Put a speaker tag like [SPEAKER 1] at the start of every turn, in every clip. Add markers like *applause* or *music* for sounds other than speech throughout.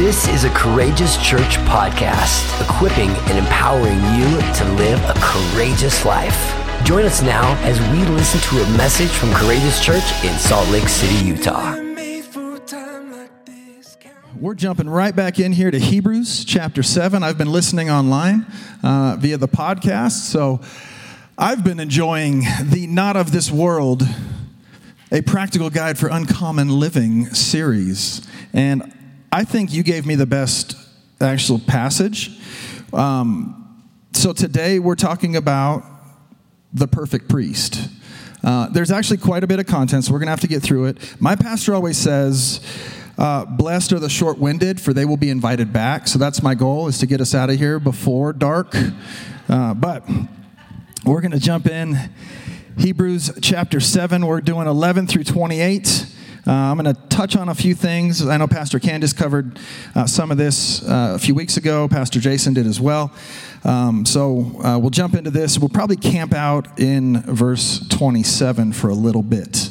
[SPEAKER 1] This is a Courageous Church podcast, equipping and empowering you to live a courageous life. Join us now as we listen to a message from Courageous Church in Salt Lake City, Utah.
[SPEAKER 2] We're jumping right back in here to Hebrews chapter 7. I've been listening online uh, via the podcast, so I've been enjoying the Not of This World, a practical guide for uncommon living series. And I think you gave me the best actual passage. Um, so today we're talking about the perfect priest. Uh, there's actually quite a bit of content, so we're going to have to get through it. My pastor always says, uh, blessed are the short-winded, for they will be invited back. So that's my goal, is to get us out of here before dark. Uh, but we're going to jump in. Hebrews chapter 7, we're doing 11 through 28. Uh, I'm going to touch on a few things. I know Pastor Candace covered uh, some of this uh, a few weeks ago. Pastor Jason did as well. Um, so uh, we'll jump into this. We'll probably camp out in verse 27 for a little bit.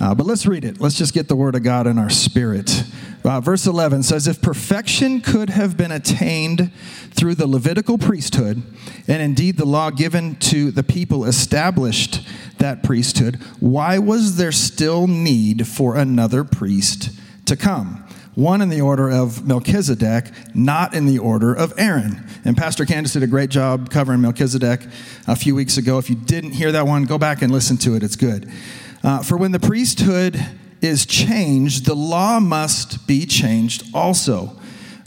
[SPEAKER 2] Uh, but let's read it. Let's just get the word of God in our spirit. Uh, verse 11 says, If perfection could have been attained through the Levitical priesthood, and indeed the law given to the people established that priesthood, why was there still need for another priest to come? One in the order of Melchizedek, not in the order of Aaron. And Pastor Candace did a great job covering Melchizedek a few weeks ago. If you didn't hear that one, go back and listen to it. It's good. Uh, for when the priesthood is changed, the law must be changed also.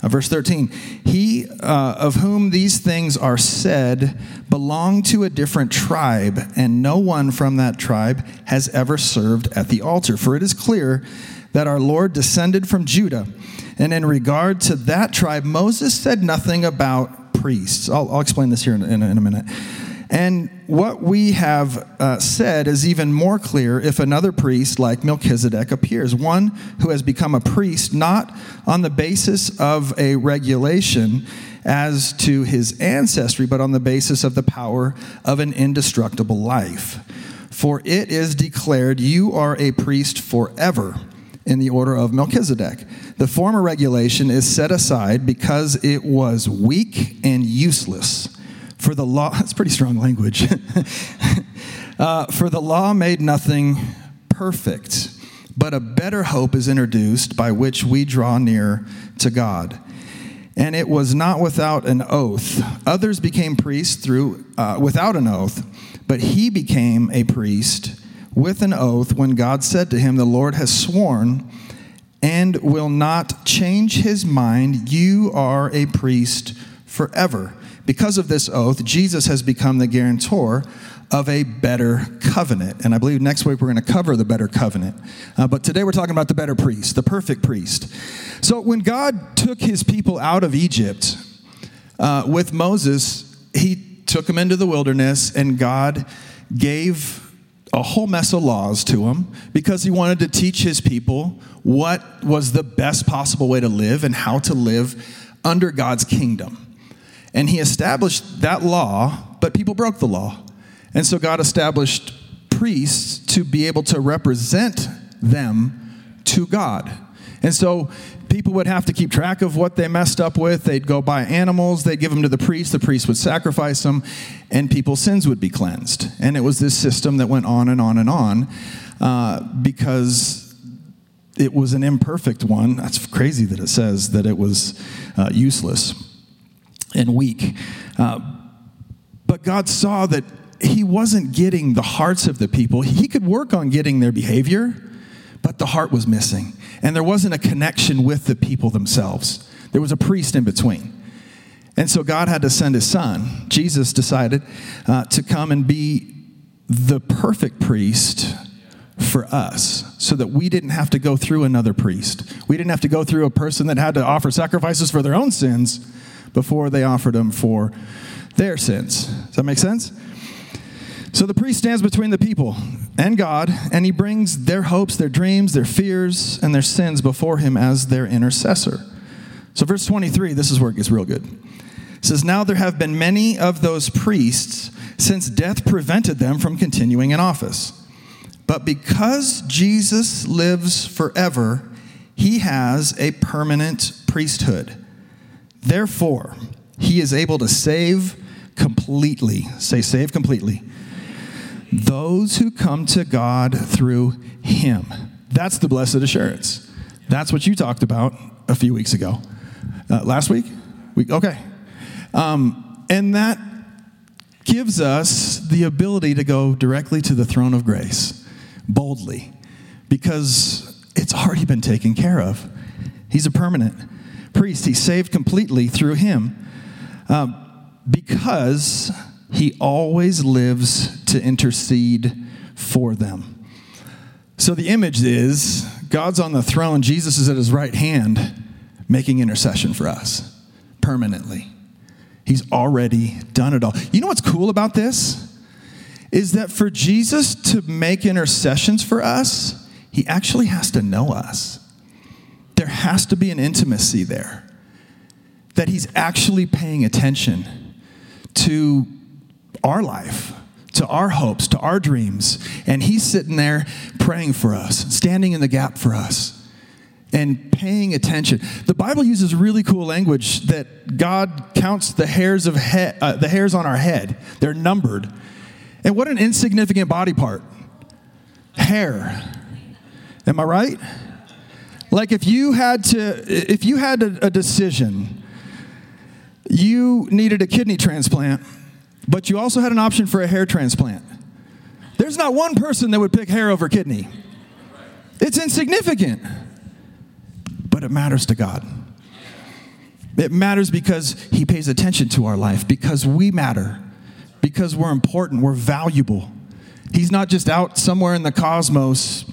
[SPEAKER 2] Uh, verse 13, he uh, of whom these things are said belonged to a different tribe, and no one from that tribe has ever served at the altar. For it is clear that our Lord descended from Judah. And in regard to that tribe, Moses said nothing about priests. I'll, I'll explain this here in, in, in a minute. And what we have uh, said is even more clear if another priest like Melchizedek appears, one who has become a priest not on the basis of a regulation as to his ancestry, but on the basis of the power of an indestructible life. For it is declared, You are a priest forever in the order of Melchizedek. The former regulation is set aside because it was weak and useless for the law, *laughs* that's pretty strong language. *laughs* uh, for the law made nothing perfect, but a better hope is introduced by which we draw near to God. And it was not without an oath. Others became priests through uh, without an oath, but he became a priest with an oath when God said to him, "The Lord has sworn and will not change his mind. You are a priest forever." Because of this oath, Jesus has become the guarantor of a better covenant. And I believe next week we're going to cover the better covenant. Uh, but today we're talking about the better priest, the perfect priest. So when God took his people out of Egypt uh, with Moses, he took them into the wilderness, and God gave a whole mess of laws to him because he wanted to teach his people what was the best possible way to live and how to live under God's kingdom. And he established that law, but people broke the law. And so God established priests to be able to represent them to God. And so people would have to keep track of what they messed up with. They'd go buy animals, they'd give them to the priest, the priest would sacrifice them, and people's sins would be cleansed. And it was this system that went on and on and on uh, because it was an imperfect one. That's crazy that it says that it was uh, useless and weak. Uh, but God saw that He wasn't getting the hearts of the people. He could work on getting their behavior, but the heart was missing. And there wasn't a connection with the people themselves, there was a priest in between. And so God had to send His Son. Jesus decided uh, to come and be the perfect priest for us so that we didn't have to go through another priest. We didn't have to go through a person that had to offer sacrifices for their own sins before they offered him for their sins. Does that make sense? So the priest stands between the people and God, and he brings their hopes, their dreams, their fears, and their sins before him as their intercessor. So, verse 23, this is where it gets real good. It says, Now there have been many of those priests since death prevented them from continuing in office. But because Jesus lives forever, he has a permanent priesthood. Therefore, he is able to save completely. Say, save completely. Those who come to God through him. That's the blessed assurance. That's what you talked about a few weeks ago. Uh, last week? Okay. Um, and that gives us the ability to go directly to the throne of grace boldly because it's already been taken care of. He's a permanent priest, he's saved completely through him um, because he always lives to intercede for them. So the image is God's on the throne, Jesus is at his right hand making intercession for us permanently. He's already done it all. You know what's cool about this? Is that for Jesus to make intercessions for us, he actually has to know us. There has to be an intimacy there. That he's actually paying attention to our life, to our hopes, to our dreams. And he's sitting there praying for us, standing in the gap for us and paying attention. The Bible uses really cool language that God counts the hairs of he- uh, the hairs on our head. They're numbered. And what an insignificant body part. Hair. Am I right? Like if you had to if you had a, a decision, you needed a kidney transplant, but you also had an option for a hair transplant. There's not one person that would pick hair over kidney. It's insignificant but it matters to God. It matters because He pays attention to our life, because we matter, because we're important, we're valuable. He's not just out somewhere in the cosmos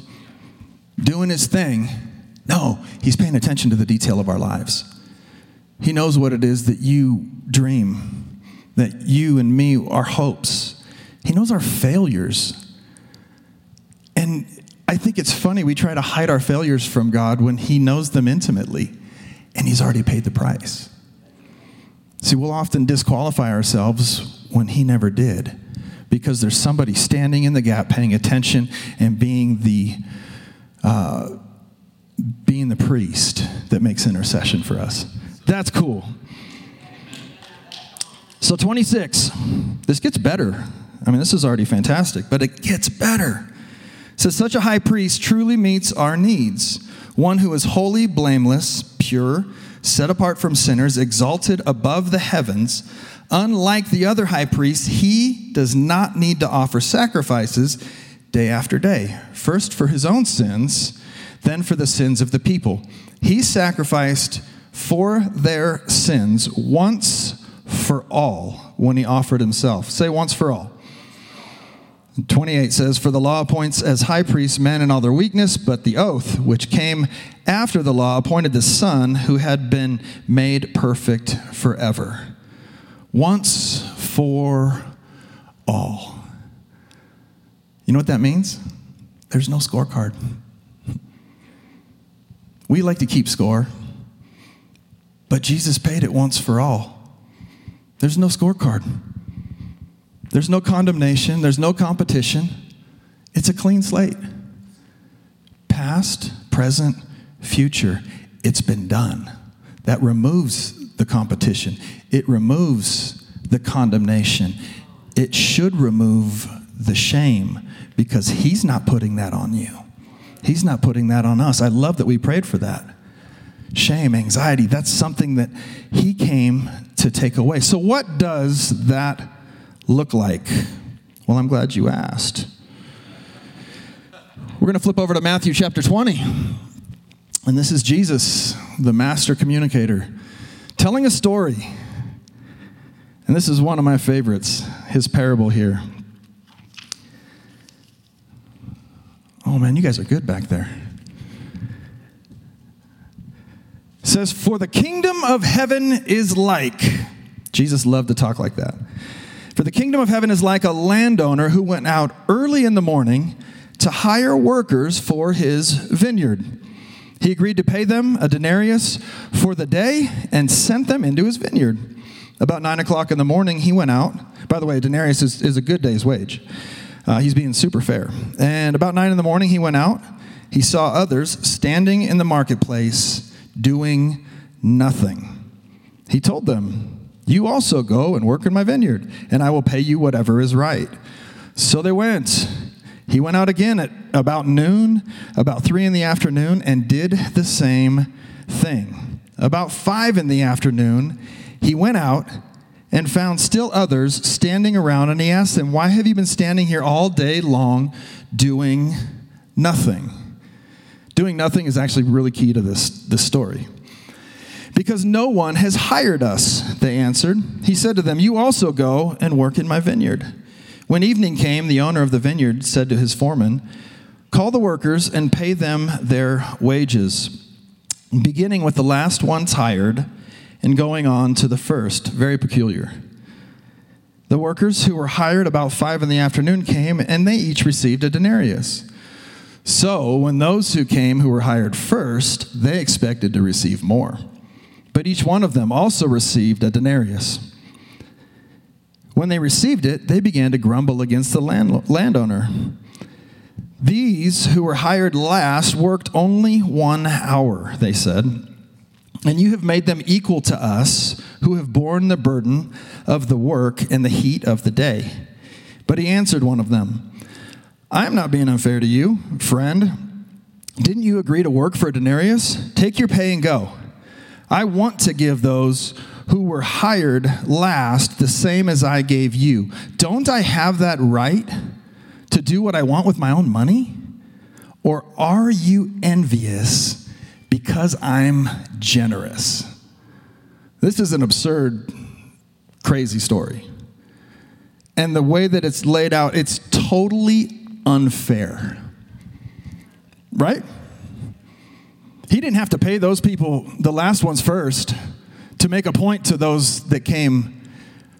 [SPEAKER 2] doing His thing. No, He's paying attention to the detail of our lives. He knows what it is that you dream, that you and me, our hopes. He knows our failures. And I think it's funny we try to hide our failures from God when He knows them intimately and He's already paid the price. See, we'll often disqualify ourselves when He never did because there's somebody standing in the gap, paying attention, and being the uh, being the priest that makes intercession for us. That's cool. So 26. This gets better. I mean, this is already fantastic, but it gets better says such a high priest truly meets our needs, one who is holy, blameless, pure, set apart from sinners, exalted above the heavens. Unlike the other high priests, he does not need to offer sacrifices day after day, first for his own sins, then for the sins of the people. He sacrificed for their sins once for all when he offered himself. Say once for all. 28 says, For the law appoints as high priests men in all their weakness, but the oath, which came after the law, appointed the Son who had been made perfect forever. Once for all. You know what that means? There's no scorecard. We like to keep score, but Jesus paid it once for all. There's no scorecard. There's no condemnation, there's no competition. It's a clean slate. Past, present, future, it's been done. That removes the competition, it removes the condemnation. It should remove the shame because He's not putting that on you. He's not putting that on us. I love that we prayed for that. Shame, anxiety, that's something that He came to take away. So, what does that look like? Well, I'm glad you asked. We're going to flip over to Matthew chapter 20. And this is Jesus, the master communicator, telling a story. And this is one of my favorites, his parable here. Oh man, you guys are good back there. It says, For the kingdom of heaven is like. Jesus loved to talk like that. For the kingdom of heaven is like a landowner who went out early in the morning to hire workers for his vineyard. He agreed to pay them a denarius for the day and sent them into his vineyard. About nine o'clock in the morning, he went out. By the way, a denarius is, is a good day's wage. Uh, he's being super fair. And about nine in the morning, he went out. He saw others standing in the marketplace doing nothing. He told them, You also go and work in my vineyard, and I will pay you whatever is right. So they went. He went out again at about noon, about three in the afternoon, and did the same thing. About five in the afternoon, he went out and found still others standing around, and he asked them, Why have you been standing here all day long doing nothing? Doing nothing is actually really key to this, this story. Because no one has hired us, they answered. He said to them, You also go and work in my vineyard. When evening came, the owner of the vineyard said to his foreman, Call the workers and pay them their wages, beginning with the last ones hired and going on to the first. Very peculiar. The workers who were hired about five in the afternoon came, and they each received a denarius. So, when those who came who were hired first, they expected to receive more. But each one of them also received a denarius. When they received it, they began to grumble against the land, landowner. These who were hired last worked only one hour, they said, and you have made them equal to us who have borne the burden of the work in the heat of the day. But he answered one of them, I am not being unfair to you, friend. Didn't you agree to work for a denarius? Take your pay and go. I want to give those who were hired last the same as I gave you. Don't I have that right to do what I want with my own money? Or are you envious because I'm generous? This is an absurd, crazy story. And the way that it's laid out, it's totally unfair. Right? He didn't have to pay those people, the last ones first, to make a point to those that came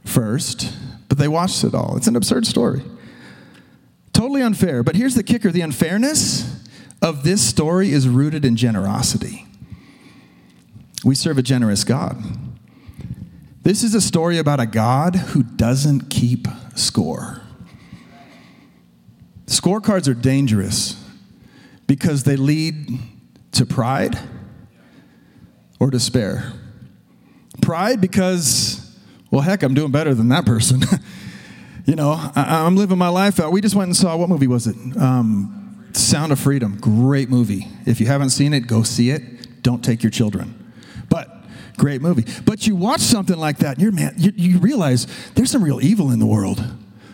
[SPEAKER 2] first, but they watched it all. It's an absurd story. Totally unfair. But here's the kicker the unfairness of this story is rooted in generosity. We serve a generous God. This is a story about a God who doesn't keep score. Scorecards are dangerous because they lead to pride or despair. Pride because, well, heck, I'm doing better than that person. *laughs* you know, I, am living my life out. We just went and saw, what movie was it? Um, Sound of Freedom. Great movie. If you haven't seen it, go see it. Don't take your children. But great movie. But you watch something like that, and you're man, you, you realize there's some real evil in the world.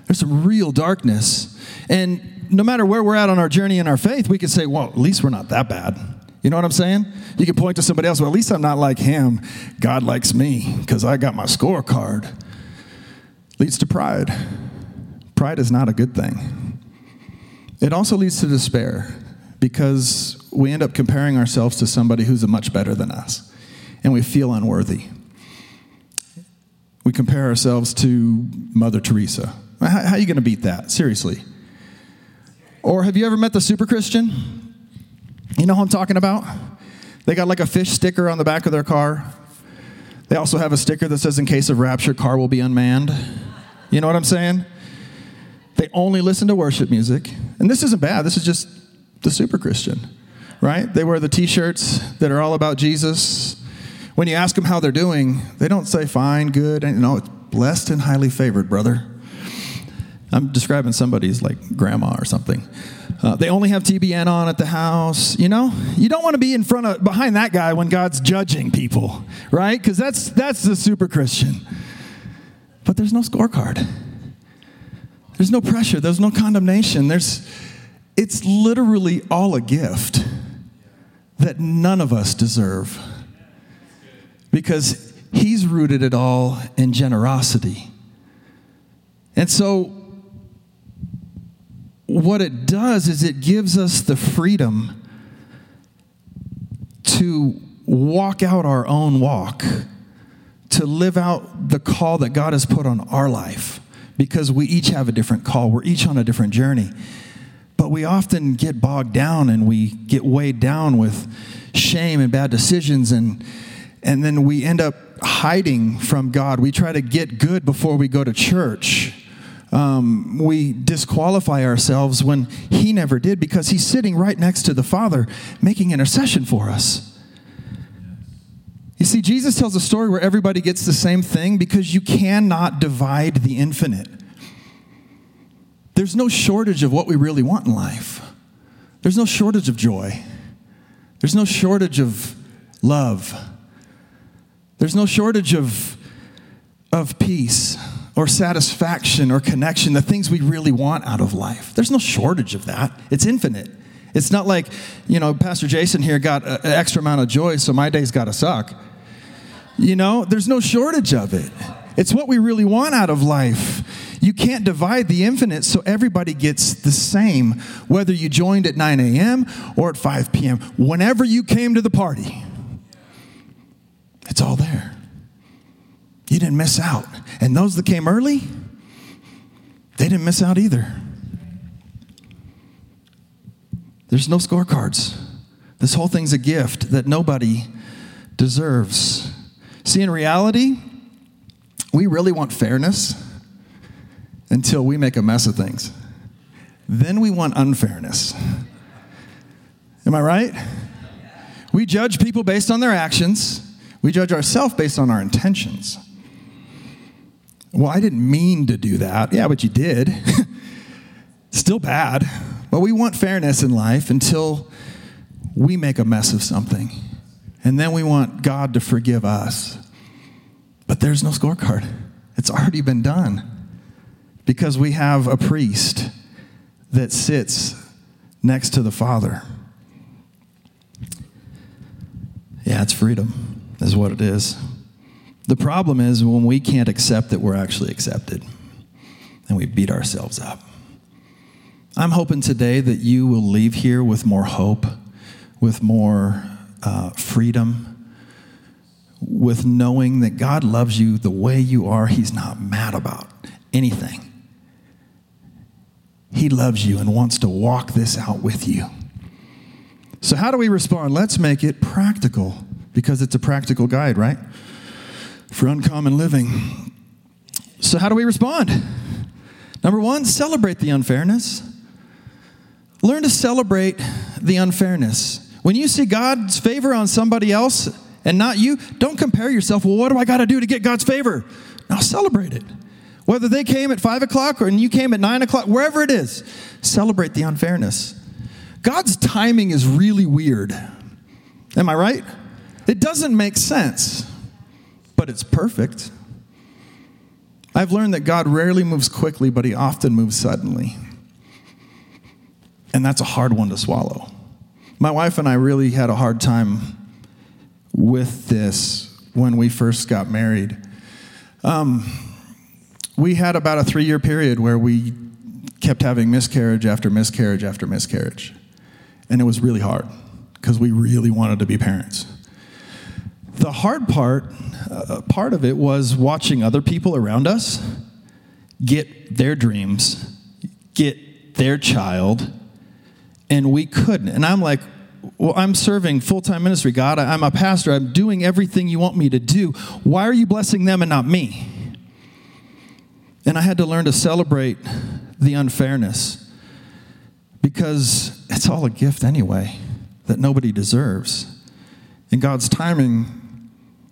[SPEAKER 2] There's some real darkness. And no matter where we're at on our journey in our faith, we can say, well, at least we're not that bad. You know what I'm saying? You can point to somebody else, well, at least I'm not like him. God likes me because I got my scorecard. Leads to pride. Pride is not a good thing. It also leads to despair because we end up comparing ourselves to somebody who's much better than us and we feel unworthy. We compare ourselves to Mother Teresa. How, how are you going to beat that? Seriously. Or have you ever met the super Christian? You know who I'm talking about? They got like a fish sticker on the back of their car. They also have a sticker that says, in case of rapture, car will be unmanned. You know what I'm saying? They only listen to worship music. And this isn't bad. This is just the super Christian, right? They wear the t shirts that are all about Jesus. When you ask them how they're doing, they don't say fine, good. And, know, it's blessed and highly favored, brother. I'm describing somebody's like grandma or something. Uh, they only have TBN on at the house. You know, you don't want to be in front of behind that guy when God's judging people, right? Because that's that's the super Christian. But there's no scorecard. There's no pressure. There's no condemnation. There's it's literally all a gift that none of us deserve because He's rooted it all in generosity. And so what it does is it gives us the freedom to walk out our own walk, to live out the call that God has put on our life, because we each have a different call. We're each on a different journey. But we often get bogged down and we get weighed down with shame and bad decisions, and, and then we end up hiding from God. We try to get good before we go to church um, we disqualify ourselves when He never did because He's sitting right next to the Father making intercession for us. You see, Jesus tells a story where everybody gets the same thing because you cannot divide the infinite. There's no shortage of what we really want in life. There's no shortage of joy. There's no shortage of love. There's no shortage of, of peace or satisfaction or connection, the things we really want out of life. There's no shortage of that. It's infinite. It's not like, you know, Pastor Jason here got an extra amount of joy, so my day's got to suck. You know, there's no shortage of it. It's what we really want out of life. You can't divide the infinite so everybody gets the same, whether you joined at 9 a.m. or at 5 p.m., whenever you came to the party. It's all there. You didn't miss out. And those that came early, they didn't miss out either. There's no scorecards. This whole thing's a gift that nobody deserves. See, in reality, we really want fairness until we make a mess of things. Then we want unfairness. Am I right? We judge people based on their actions, we judge ourselves based on our intentions. Well, I didn't mean to do that. Yeah, but you did. *laughs* Still bad. But we want fairness in life until we make a mess of something. And then we want God to forgive us. But there's no scorecard, it's already been done because we have a priest that sits next to the Father. Yeah, it's freedom, is what it is. The problem is when we can't accept that we're actually accepted and we beat ourselves up. I'm hoping today that you will leave here with more hope, with more uh, freedom, with knowing that God loves you the way you are. He's not mad about anything. He loves you and wants to walk this out with you. So, how do we respond? Let's make it practical because it's a practical guide, right? For uncommon living. So, how do we respond? Number one, celebrate the unfairness. Learn to celebrate the unfairness. When you see God's favor on somebody else and not you, don't compare yourself. Well, what do I got to do to get God's favor? Now celebrate it. Whether they came at five o'clock or you came at nine o'clock, wherever it is, celebrate the unfairness. God's timing is really weird. Am I right? It doesn't make sense, but it's perfect. I've learned that God rarely moves quickly, but he often moves suddenly. And that's a hard one to swallow. My wife and I really had a hard time with this when we first got married. Um, we had about a three year period where we kept having miscarriage after miscarriage after miscarriage. And it was really hard because we really wanted to be parents. The hard part, uh, part of it was watching other people around us get their dreams, get their child, and we couldn't. And I'm like, well, I'm serving full time ministry, God. I'm a pastor. I'm doing everything you want me to do. Why are you blessing them and not me? And I had to learn to celebrate the unfairness because it's all a gift anyway that nobody deserves. And God's timing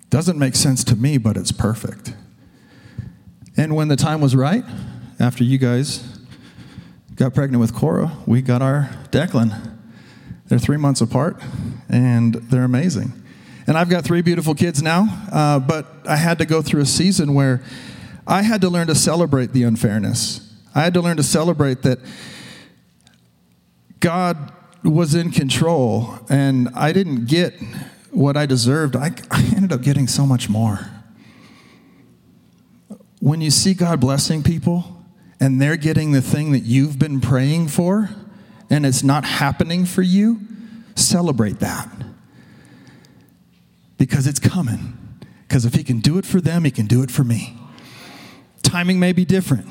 [SPEAKER 2] doesn't make sense to me, but it's perfect. And when the time was right, after you guys got pregnant with Cora, we got our Declan. They're three months apart, and they're amazing. And I've got three beautiful kids now, uh, but I had to go through a season where I had to learn to celebrate the unfairness. I had to learn to celebrate that God was in control and I didn't get what I deserved. I, I ended up getting so much more. When you see God blessing people and they're getting the thing that you've been praying for and it's not happening for you, celebrate that. Because it's coming. Because if He can do it for them, He can do it for me timing may be different,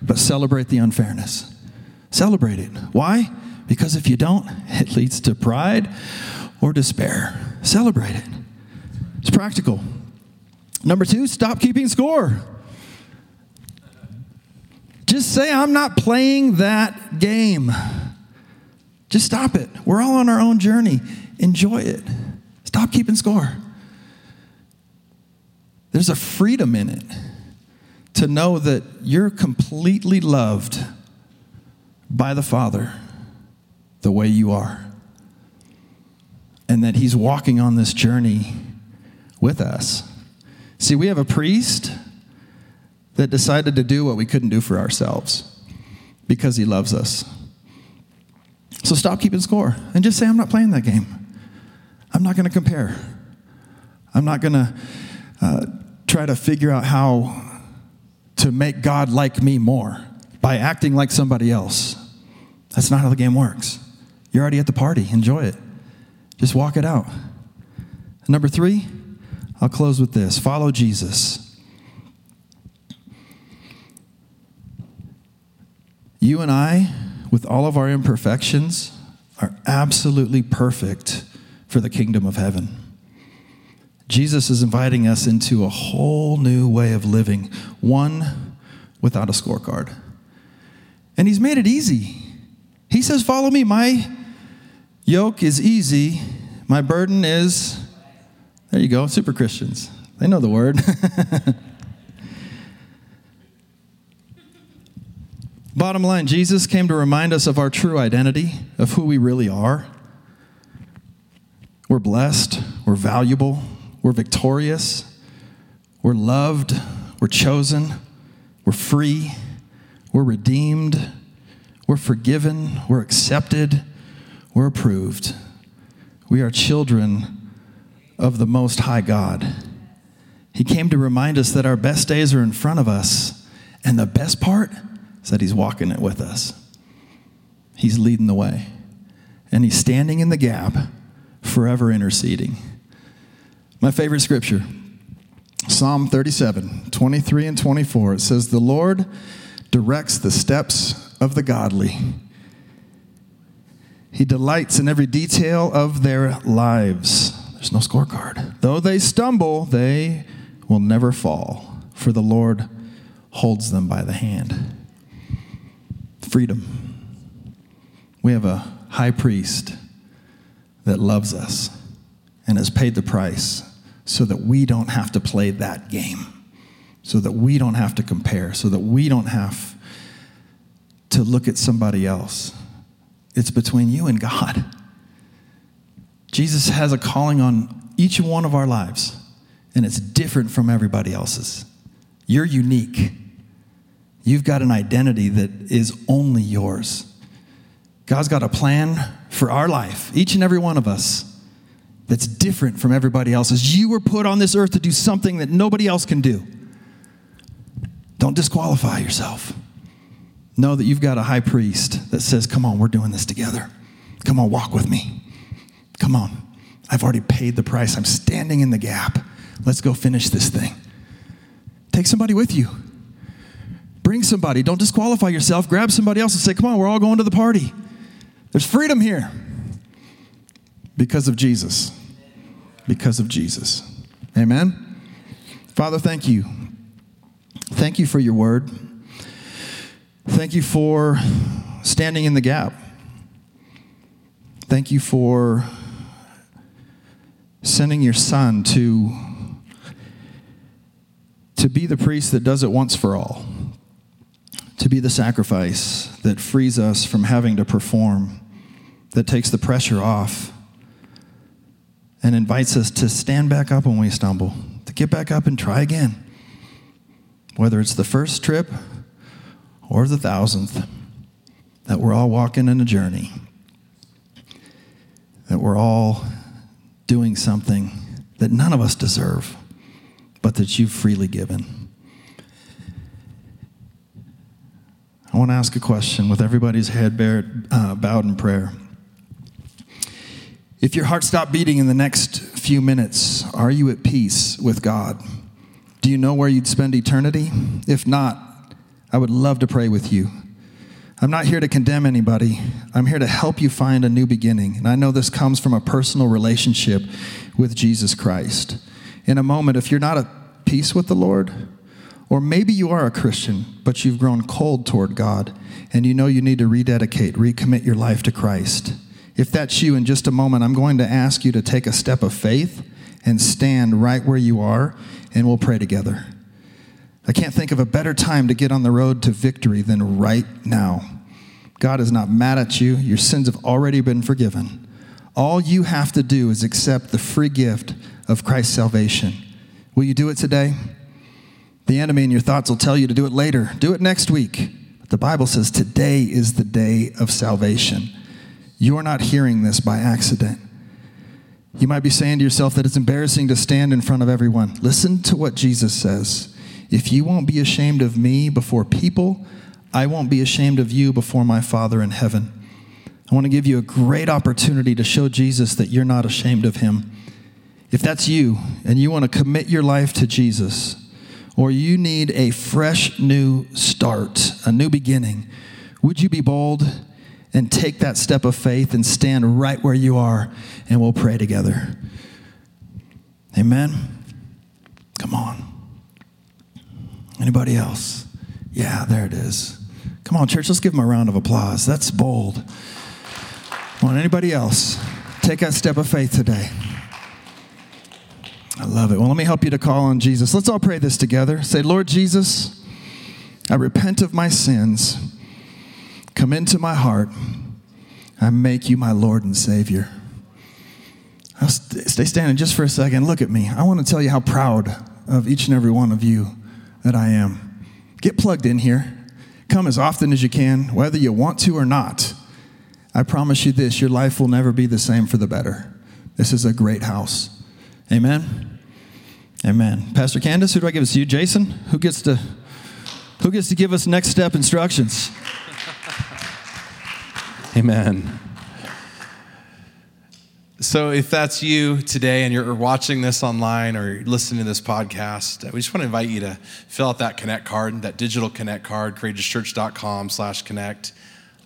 [SPEAKER 2] but celebrate the unfairness. Celebrate it. Why? Because if you don't, it leads to pride or despair. Celebrate it. It's practical. Number two, stop keeping score. Just say, I'm not playing that game. Just stop it. We're all on our own journey. Enjoy it. Stop keeping score. there's a freedom in it to know that you're completely loved by the Father the way you are. And that He's walking on this journey with us. See, we have a priest that decided to do what we couldn't do for ourselves because He loves us. So stop keeping score and just say, I'm not playing that game. I'm not going to compare. I'm not going to uh, try to figure out how to make God like me more by acting like somebody else. That's not how the game works. You're already at the party. Enjoy it. Just walk it out. Number three, I'll close with this follow Jesus. You and I, with all of our imperfections, are absolutely perfect for the kingdom of heaven. Jesus is inviting us into a whole new way of living, one without a scorecard. And he's made it easy. He says, Follow me. My yoke is easy, my burden is, there you go, super Christians. They know the word. *laughs* Bottom line, Jesus came to remind us of our true identity, of who we really are. We're blessed, we're valuable, we're victorious, we're loved, we're chosen, we're free, we're redeemed, we're forgiven, we're accepted, we're approved. We are children of the Most High God. He came to remind us that our best days are in front of us, and the best part that He's walking it with us. He's leading the way, and He's standing in the gap, forever interceding. My favorite scripture, Psalm 37, 23 and 24. It says, The Lord directs the steps of the godly. He delights in every detail of their lives. There's no scorecard. Though they stumble, they will never fall, for the Lord holds them by the hand. Freedom. We have a high priest that loves us and has paid the price so that we don't have to play that game, so that we don't have to compare, so that we don't have to look at somebody else. It's between you and God. Jesus has a calling on each one of our lives, and it's different from everybody else's. You're unique. You've got an identity that is only yours. God's got a plan for our life, each and every one of us that's different from everybody else's. You were put on this earth to do something that nobody else can do. Don't disqualify yourself. Know that you've got a high priest that says, Come on, we're doing this together. Come on, walk with me. Come on. I've already paid the price. I'm standing in the gap. Let's go finish this thing. Take somebody with you. Bring somebody. Don't disqualify yourself. Grab somebody else and say, Come on, we're all going to the party. There's freedom here because of Jesus because of Jesus. Amen? Father, thank you. Thank you for your word. Thank you for standing in the gap. Thank you for sending your son to, to be the priest that does it once for all, to be the sacrifice that frees us from having to perform, that takes the pressure off and invites us to stand back up when we stumble, to get back up and try again. Whether it's the first trip or the thousandth, that we're all walking in a journey, that we're all doing something that none of us deserve, but that you've freely given. I want to ask a question with everybody's head bared, uh, bowed in prayer. If your heart stopped beating in the next few minutes, are you at peace with God? Do you know where you'd spend eternity? If not, I would love to pray with you. I'm not here to condemn anybody. I'm here to help you find a new beginning. And I know this comes from a personal relationship with Jesus Christ. In a moment, if you're not at peace with the Lord, or maybe you are a Christian, but you've grown cold toward God, and you know you need to rededicate, recommit your life to Christ if that's you, in just a moment, I'm going to ask you to take a step of faith and stand right where you are, and we'll pray together. I can't think of a better time to get on the road to victory than right now. God is not mad at you, your sins have already been forgiven. All you have to do is accept the free gift of Christ's salvation. Will you do it today? The enemy in your thoughts will tell you to do it later, do it next week. But the Bible says today is the day of salvation. You are not hearing this by accident. You might be saying to yourself that it's embarrassing to stand in front of everyone. Listen to what Jesus says. If you won't be ashamed of me before people, I won't be ashamed of you before my Father in heaven. I want to give you a great opportunity to show Jesus that you're not ashamed of him. If that's you and you want to commit your life to Jesus, or you need a fresh new start, a new beginning, would you be bold and take that step of faith and stand right where you are and we'll pray together? Amen. Come on. Anybody else? Yeah, there it is. Come on, church, let's give them a round of applause. That's bold. Come on, anybody else? Take that step of faith today. I love it. Well, let me help you to call on Jesus. Let's all pray this together. Say, Lord Jesus, I repent of my sins. Come into my heart. I make you my Lord and Savior. I'll st- stay standing just for a second. Look at me. I want to tell you how proud of each and every one of you that I am. Get plugged in here. Come as often as you can, whether you want to or not. I promise you this your life will never be the same for the better. This is a great house. Amen. Amen. Pastor Candace, who do I give this to you? Jason? Who gets to who gets to give us next step instructions? *laughs*
[SPEAKER 3] Amen. So, if that's you today and you're watching this online or listening to this podcast, uh, we just want to invite you to fill out that Connect card, that digital Connect card, courageouschurch.com slash connect.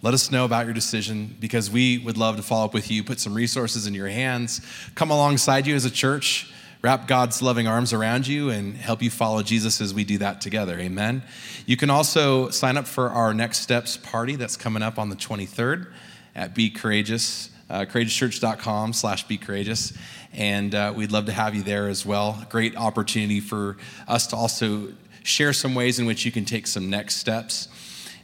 [SPEAKER 3] Let us know about your decision because we would love to follow up with you, put some resources in your hands, come alongside you as a church, wrap God's loving arms around you, and help you follow Jesus as we do that together. Amen. You can also sign up for our Next Steps party that's coming up on the 23rd at Be Courageous, uh, courageouschurch.com slash Be Courageous. And uh, we'd love to have you there as well. Great opportunity for us to also share some ways in which you can take some next steps.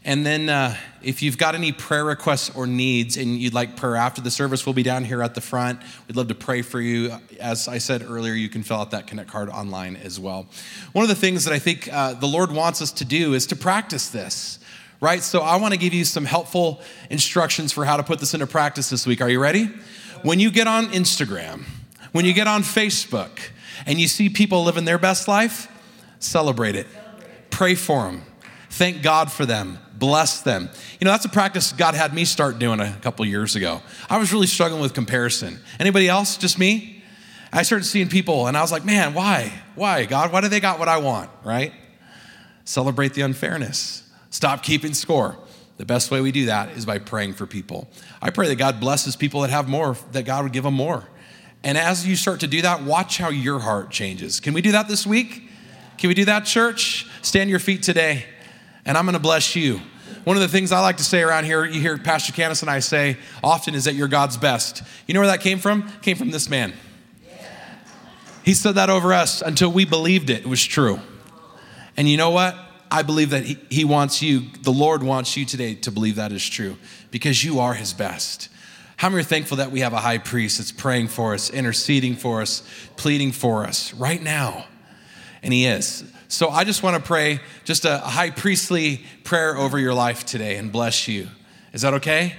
[SPEAKER 3] And then, uh, if you've got any prayer requests or needs and you'd like prayer after the service, we'll be down here at the front. We'd love to pray for you. As I said earlier, you can fill out that Connect card online as well. One of the things that I think uh, the Lord wants us to do is to practice this, right? So, I want to give you some helpful instructions for how to put this into practice this week. Are you ready? When you get on Instagram, when you get on Facebook, and you see people living their best life, celebrate it, pray for them, thank God for them bless them. You know, that's a practice God had me start doing a couple years ago. I was really struggling with comparison. Anybody else? Just me? I started seeing people and I was like, man, why? Why, God? Why do they got what I want, right? Celebrate the unfairness. Stop keeping score. The best way we do that is by praying for people. I pray that God blesses people that have more, that God would give them more. And as you start to do that, watch how your heart changes. Can we do that this week? Can we do that, church? Stand your feet today and I'm going to bless you. One of the things I like to say around here, you hear Pastor Candace and I say often, is that you're God's best. You know where that came from? It came from this man. He said that over us until we believed it, it was true. And you know what? I believe that he, he wants you, the Lord wants you today to believe that is true because you are his best. How many are thankful that we have a high priest that's praying for us, interceding for us, pleading for us right now? And he is. So I just want to pray just a high priestly prayer over your life today and bless you. Is that okay?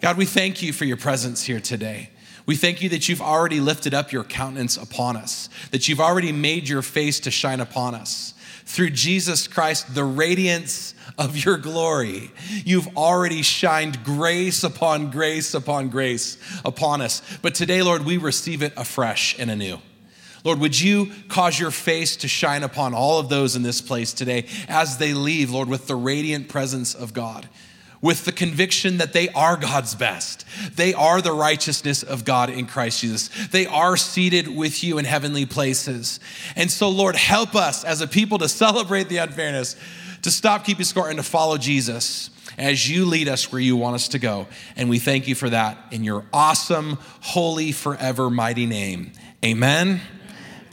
[SPEAKER 3] God, we thank you for your presence here today. We thank you that you've already lifted up your countenance upon us, that you've already made your face to shine upon us. Through Jesus Christ, the radiance of your glory, you've already shined grace upon grace upon grace upon us. But today, Lord, we receive it afresh and anew. Lord, would you cause your face to shine upon all of those in this place today as they leave, Lord, with the radiant presence of God, with the conviction that they are God's best. They are the righteousness of God in Christ Jesus. They are seated with you in heavenly places. And so, Lord, help us as a people to celebrate the unfairness, to stop keeping score, and to follow Jesus as you lead us where you want us to go. And we thank you for that in your awesome, holy, forever, mighty name. Amen